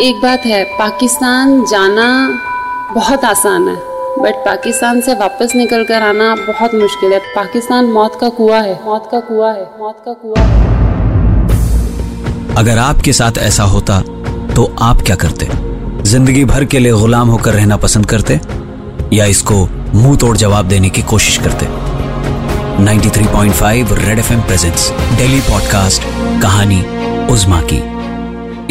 एक बात है, पाकिस्तान जाना बहुत आसान है बट पाकिस्तान से वापस निकल कर आना बहुत मुश्किल है। पाकिस्तान मौत का कुआ है, मौत का कुआ है, मौत का कुआ है। अगर आपके साथ ऐसा होता तो आप क्या करते? ज़िंदगी भर के लिए गुलाम होकर रहना पसंद करते, या इसको मुँह तोड़ जवाब देने की कोशिश करते? 93.5 red FM presents daily podcast कहानी उजमा की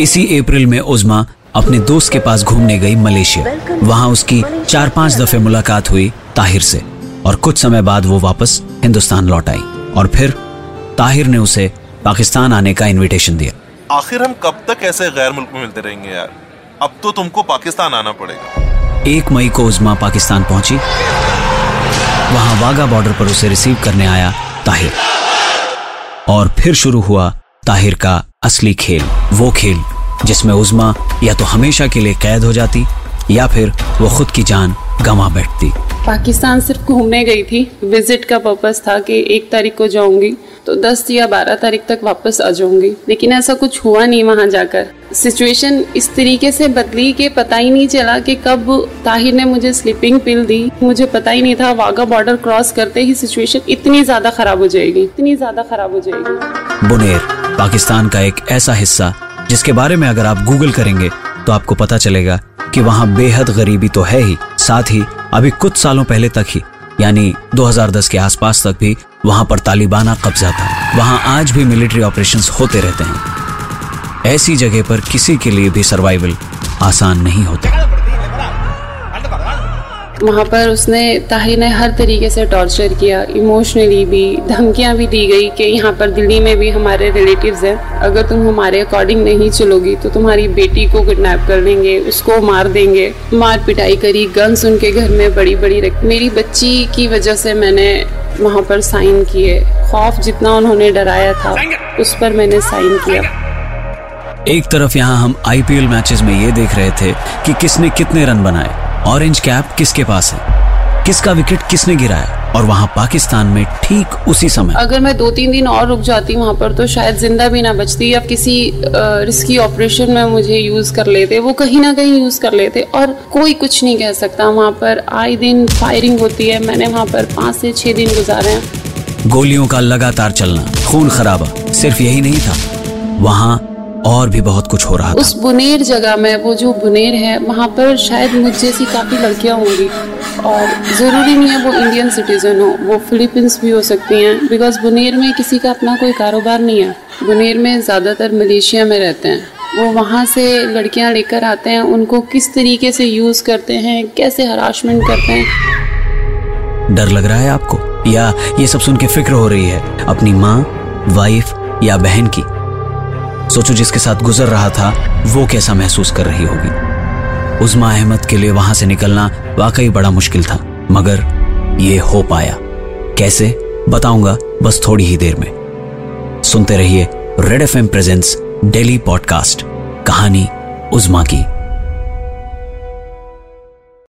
इसी अप्रैल में उजमा अपने दोस्त के पास घूमने गई मलेशिया। वहाँ उसकी चार पाँच दफे मुलाकात हुई ताहिर से और कुछ समय बाद वो वापस हिंदुस्तान लौट आई और फिर ताहिर ने उसे पाकिस्तान आने का इनविटेशन दिया। आखिर हम कब तक ऐसे गैर मुल्क में मिलते रहेंगे यार? अब तो तुमको पाकिस्तान आना पड़ेगा। एक मई को उजमा पाकिस्तान पहुँची। वहाँ वागा बॉर्डर पर उसे रिसीव करने आया ताहिर। और फिर शुरू हुआ ताहिर का असली खेल, वो खेल, जिसमें उजमा या तो हमेशा के लिए कैद हो जाती, या फिर वो खुद की जान गंवा बैठती। पाकिस्तान सिर्फ़ घूमने गई थी। विज़िट का पर्पस था कि एक तारीख को जाऊँगी। तो 10 या 12 तारीख तक वापस आ जाऊँगी। लेकिन ऐसा कुछ हुआ नहीं वहाँ जाकर। सिचुएशन इस तरीके से बदली कि पता ही नहीं चला कि कब ताहिर ने मुझे स्लीपिंग पिल दी। मुझे पता ही नहीं था वाघा बॉर्डर क्रॉस करते ही सिचुएशन इतनी ज़्यादा खराब हो जाएगी। इतनी ज़्यादा खराब हो जाएगी। बुनेर पाकिस्तान का एक ऐसा हिस्सा जिसके बारे में अगर आप गूगल करेंगे तो आपको पता चलेगा कि वहाँ बेहद गरीबी तो है ही। साथ ही अभी कुछ सालों पहले तक ही, यानी 2010 के आसपास तक भी, वहाँ पर तालिबाना कब्जा था। वहाँ आज भी मिलिट्री ऑपरेशंस होते रहते हैं। ऐसी जगह पर किसी के लिए भी सर्वाइवल आसान नहीं होता। वहाँ पर उसने, ताहिर ने हर तरीके से टॉर्चर किया इमोशनली भी, धमकियाँ भी दी गई कि यहाँ पर दिल्ली में भी हमारे रिलेटिव्स हैं। अगर तुम हमारे अकॉर्डिंग नहीं चलोगी तो तुम्हारी बेटी को किडनैप कर लेंगे उसको मार देंगे। मार पिटाई करी गन्स उनके घर में बड़ी बड़ी रख, मेरी बच्ची की वजह से मैंने वहाँ पर साइन किए। खौफ जितना उन्होंने डराया था, उस पर मैंने साइन किया। एक तरफ़ यहाँ हम आईपीएल मैचेस में ये देख रहे थे कि किसने कितने रन बनाए। ऑरेंज कैप किसके पास है? किसका विकेट किसने गिराया और वहाँ पाकिस्तान में ठीक उसी समय। अगर मैं दो तीन दिन और रुक जाती वहाँ पर तो शायद ज़िंदा भी ना बचती या किसी रिस्की ऑपरेशन में मुझे यूज़ कर लेते। वो कहीं ना कहीं यूज़ कर लेते और कोई कुछ नहीं कह सकता वहाँ पर। आए दिन फायरिंग होती है। मैंने वहाँ पर पाँच से छह दिन गुजारे हैं। गोलियों का लगातार चलना खून खराबा सिर्फ़ यही नहीं था। वहाँ और भी बहुत कुछ हो रहा था। उस बुनेर जगह में वो जो बुनेर है वहाँ पर शायद मुझ जैसी काफ़ी लड़कियाँ होंगी। और ज़रूरी नहीं है वो इंडियन सिटीज़न हो वो फिलीपींस भी हो सकती हैं बिकॉज़ बुनेर में किसी का अपना कोई कारोबार नहीं है। बुनेर में ज़्यादातर मलेशिया में रहते हैं। वो वहाँ से लड़कियाँ लेकर आते हैं उनको किस तरीके से यूज़ करते हैं कैसे हराशमेंट करते हैं? डर लग रहा है आपको? या ये सब सुन के फ़िक्र हो रही है अपनी माँ वाइफ या बहन की? सोचो जिसके साथ गुजर रहा था, वो कैसा महसूस कर रही होगी। उजमा अहमद के लिए वहाँ से निकलना वाकई बड़ा मुश्किल था, मगर ये हो पाया। कैसे? बताऊँगा, बस थोड़ी ही देर में। सुनते रहिए red F M presents daily podcast, कहानी उजमा की।